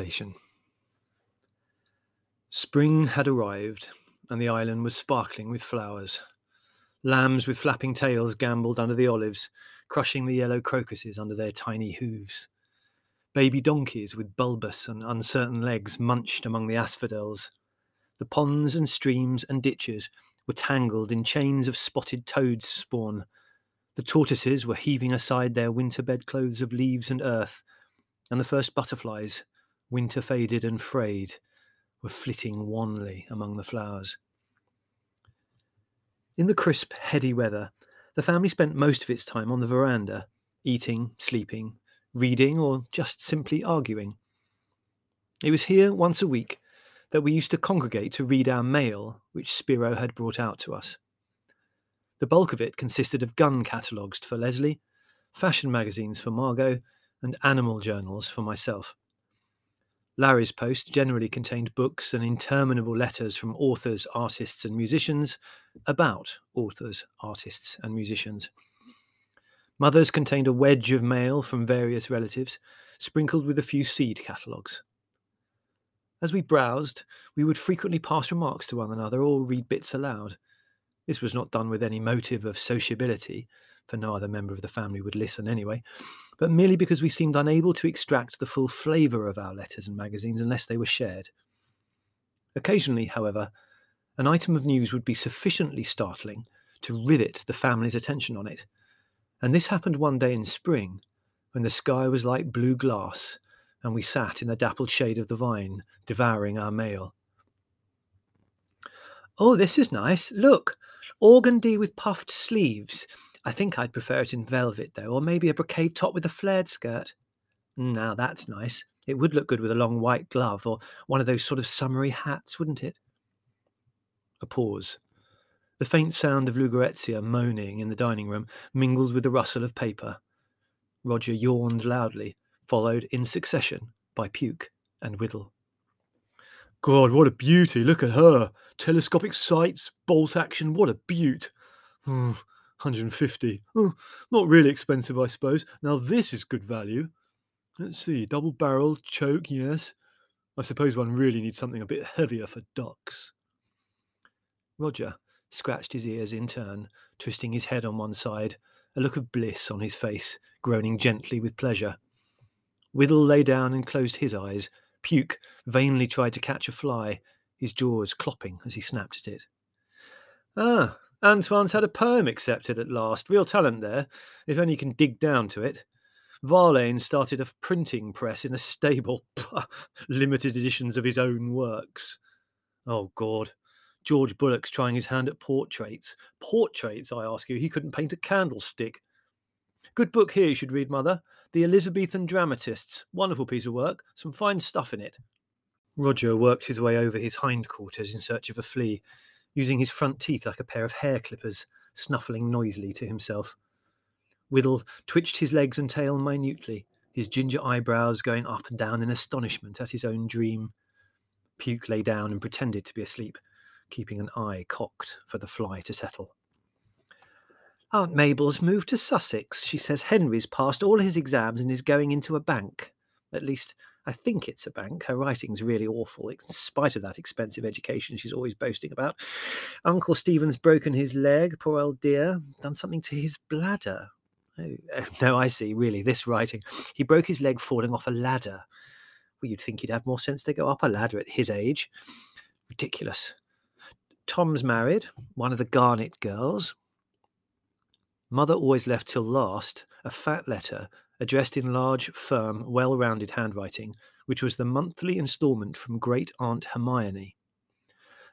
Conversation. Spring had arrived, and the island was sparkling with flowers. Lambs with flapping tails gamboled under the olives, crushing the yellow crocuses under their tiny hooves. Baby donkeys with bulbous and uncertain legs munched among the asphodels. The ponds and streams and ditches were tangled in chains of spotted toads' spawn. The tortoises were heaving aside their winter bedclothes of leaves and earth, and the first butterflies, winter faded and frayed, were flitting wanly among the flowers. In the crisp, heady weather, the family spent most of its time on the veranda, eating, sleeping, reading, or just simply arguing. It was here once a week that we used to congregate to read our mail, which Spiro had brought out to us. The bulk of it consisted of gun catalogues for Leslie, fashion magazines for Margot, and animal journals for myself. Larry's post generally contained books and interminable letters from authors, artists, and musicians about authors, artists, and musicians. Mother's contained a wedge of mail from various relatives, sprinkled with a few seed catalogues. As we browsed, we would frequently pass remarks to one another or read bits aloud. This was not done with any motive of sociability, for no other member of the family would listen anyway, but merely because we seemed unable to extract the full flavour of our letters and magazines unless they were shared. Occasionally, however, an item of news would be sufficiently startling to rivet the family's attention on it, and this happened one day in spring, when the sky was like blue glass, and we sat in the dappled shade of the vine, devouring our mail. Oh, this is nice. Look, organdy with puffed sleeves. I think I'd prefer it in velvet, though, or maybe a brocade top with a flared skirt. Mm, now that's nice. It would look good with a long white glove or one of those sort of summery hats, wouldn't it? A pause. The faint sound of Lugaretzia moaning in the dining room mingled with the rustle of paper. Roger yawned loudly, followed in succession by Puke and Widdle. God, what a beauty! Look at her! Telescopic sights, bolt action, what a beaut! Hmm. 150. Oh, not really expensive, I suppose. Now this is good value. Let's see, double barrel, choke, yes. I suppose one really needs something a bit heavier for ducks. Roger scratched his ears in turn, twisting his head on one side, a look of bliss on his face, groaning gently with pleasure. Widdle lay down and closed his eyes. Puke vainly tried to catch a fly, his jaws clopping as he snapped at it. Ah, Antoine's had a poem accepted at last. Real talent there, if only you can dig down to it. Verlaine started a printing press in a stable. Limited editions of his own works. Oh, God. George Bullock's trying his hand at portraits. Portraits, I ask you. He couldn't paint a candlestick. Good book here you should read, Mother. The Elizabethan Dramatists. Wonderful piece of work. Some fine stuff in it. Roger worked his way over his hindquarters in search of a flea using his front teeth like a pair of hair clippers, snuffling noisily to himself. Widdle twitched his legs and tail minutely, his ginger eyebrows going up and down in astonishment at his own dream. Puke lay down and pretended to be asleep, keeping an eye cocked for the fly to settle. Aunt Mabel's moved to Sussex. She says Henry's passed all his exams and is going into a bank. At least, I think it's a bank. Her writing's really awful, in spite of that expensive education she's always boasting about. Uncle Stephen's broken his leg, poor old dear, done something to his bladder. Oh, oh, no, I see, really, this writing. He broke his leg falling off a ladder. Well, you'd think he'd have more sense to go up a ladder at his age. Ridiculous. Tom's married, one of the Garnet girls. Mother always left till last a fat letter addressed in large, firm, well rounded handwriting, which was the monthly instalment from great aunt Hermione.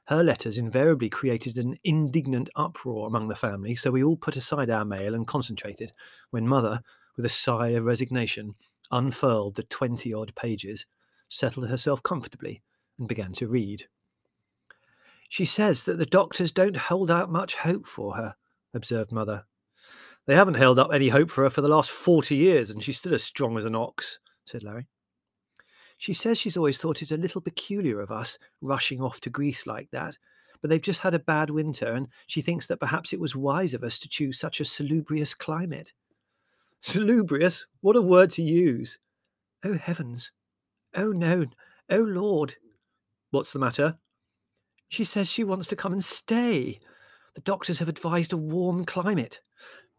Her letters invariably created an indignant uproar among the family, so we all put aside our mail and concentrated, when Mother, with a sigh of resignation, unfurled the twenty odd pages, settled herself comfortably, and began to read. She says that the doctors don't hold out much hope for her, observed Mother. They haven't held up any hope for her for the last 40 years, and she's still as strong as an ox, said Larry. She says she's always thought it a little peculiar of us rushing off to Greece like that, but they've just had a bad winter, and she thinks that perhaps it was wise of us to choose such a salubrious climate. Salubrious? What a word to use! Oh, heavens! Oh, no. Oh, Lord. What's the matter? She says she wants to come and stay. The doctors have advised a warm climate.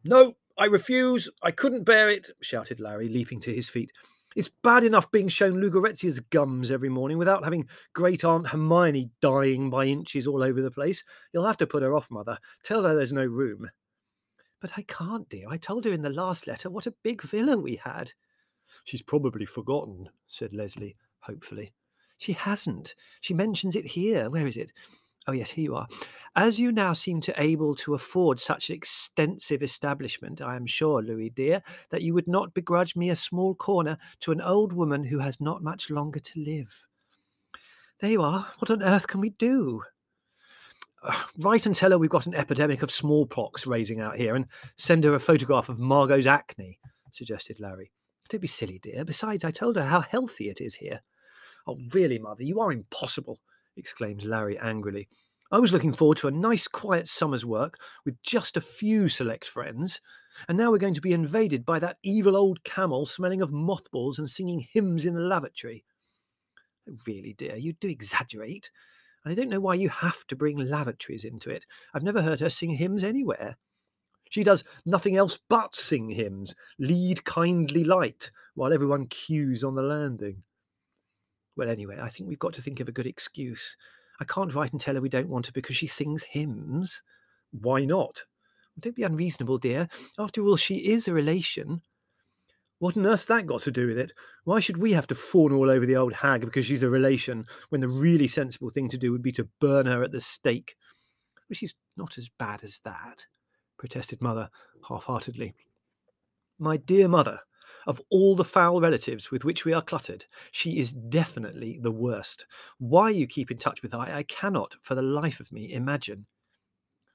No, I refuse. I couldn't bear it, shouted Larry, leaping to his feet. It's bad enough being shown Lugaretzia's gums every morning without having great Aunt Hermione dying by inches all over the place. You'll have to put her off, Mother. Tell her there's no room. But I can't, dear. I told her in the last letter what a big villa we had. She's probably forgotten, said Leslie, hopefully. She hasn't. She mentions it here. Where is it? Oh, yes, here you are. As you now seem to able to afford such extensive establishment, I am sure, Louis dear, that you would not begrudge me a small corner to an old woman who has not much longer to live. There you are. What on earth can we do? Uh, write and tell her we've got an epidemic of smallpox raising out here and send her a photograph of Margot's acne, suggested Larry. Don't be silly, dear. Besides, I told her how healthy it is here. Oh, really, Mother, you are impossible exclaimed Larry angrily. I was looking forward to a nice, quiet summer's work with just a few select friends, and now we're going to be invaded by that evil old camel smelling of mothballs and singing hymns in the lavatory. Oh, really, dear, you do exaggerate. And I don't know why you have to bring lavatories into it. I've never heard her sing hymns anywhere. She does nothing else but sing hymns, lead kindly light, while everyone queues on the landing. Well, anyway, I think we've got to think of a good excuse. I can't write and tell her we don't want her because she sings hymns. Why not? Don't be unreasonable, dear. After all, she is a relation. What on earth's that got to do with it? Why should we have to fawn all over the old hag because she's a relation when the really sensible thing to do would be to burn her at the stake? Well, she's not as bad as that, protested Mother half heartedly. My dear Mother, of all the foul relatives with which we are cluttered, she is definitely the worst. Why you keep in touch with her, I cannot, for the life of me, imagine.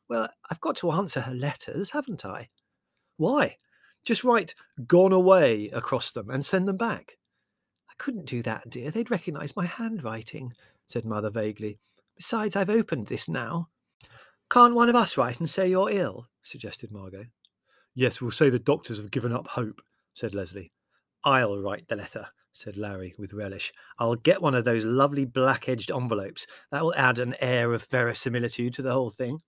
Well, I've got to answer her letters, haven't I? Why? Just write gone away across them and send them back. I couldn't do that, dear. They'd recognize my handwriting, said Mother vaguely. Besides, I've opened this now. Can't one of us write and say you're ill? suggested Margot. Yes, we'll say the doctors have given up hope, said Leslie. I'll write the letter, said Larry with relish. I'll get one of those lovely black edged envelopes. That will add an air of verisimilitude to the whole thing.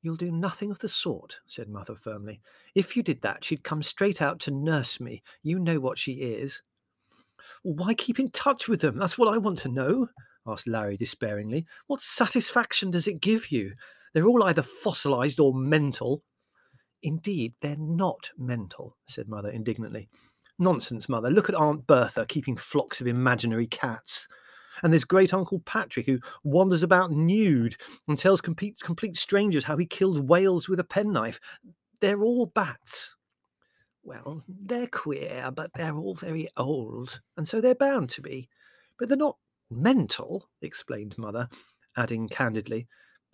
You'll do nothing of the sort, said Mother firmly. If you did that, she'd come straight out to nurse me. You know what she is. why keep in touch with them? That's what I want to know, asked Larry despairingly. What satisfaction does it give you? They're all either fossilized or mental. Indeed, they're not mental, said Mother indignantly. Nonsense, Mother. Look at Aunt Bertha keeping flocks of imaginary cats. And there's great Uncle Patrick who wanders about nude and tells complete, complete strangers how he killed whales with a penknife. They're all bats. Well, they're queer, but they're all very old, and so they're bound to be. But they're not mental, explained Mother, adding candidly.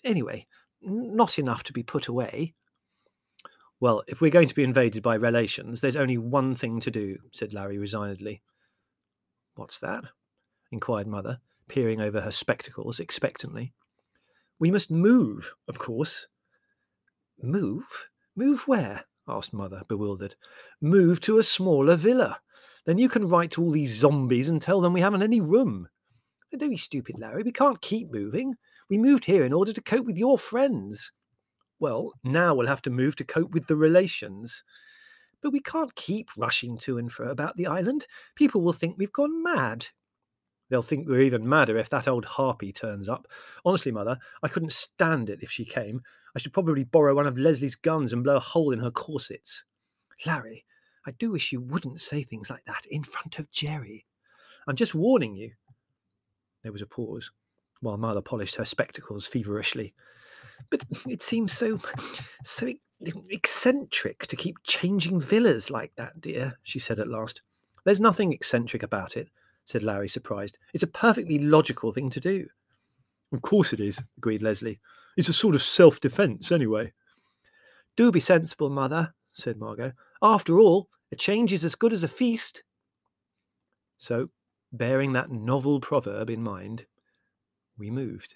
Anyway, not enough to be put away. Well, if we're going to be invaded by relations, there's only one thing to do, said Larry resignedly. What's that? inquired Mother, peering over her spectacles expectantly. We must move, of course. Move? Move where? asked Mother, bewildered. Move to a smaller villa. Then you can write to all these zombies and tell them we haven't any room. Don't be stupid, Larry. We can't keep moving. We moved here in order to cope with your friends. Well, now we'll have to move to cope with the relations. But we can't keep rushing to and fro about the island. People will think we've gone mad. They'll think we're even madder if that old harpy turns up. Honestly, Mother, I couldn't stand it if she came. I should probably borrow one of Leslie's guns and blow a hole in her corsets. Larry, I do wish you wouldn't say things like that in front of Gerry. I'm just warning you. There was a pause, while Mother polished her spectacles feverishly. But it seems so, so eccentric to keep changing villas like that, dear, she said at last. There's nothing eccentric about it, said Larry, surprised. It's a perfectly logical thing to do. Of course it is, agreed Leslie. It's a sort of self defence, anyway. Do be sensible, Mother, said Margot. After all, a change is as good as a feast. So, bearing that novel proverb in mind, we moved.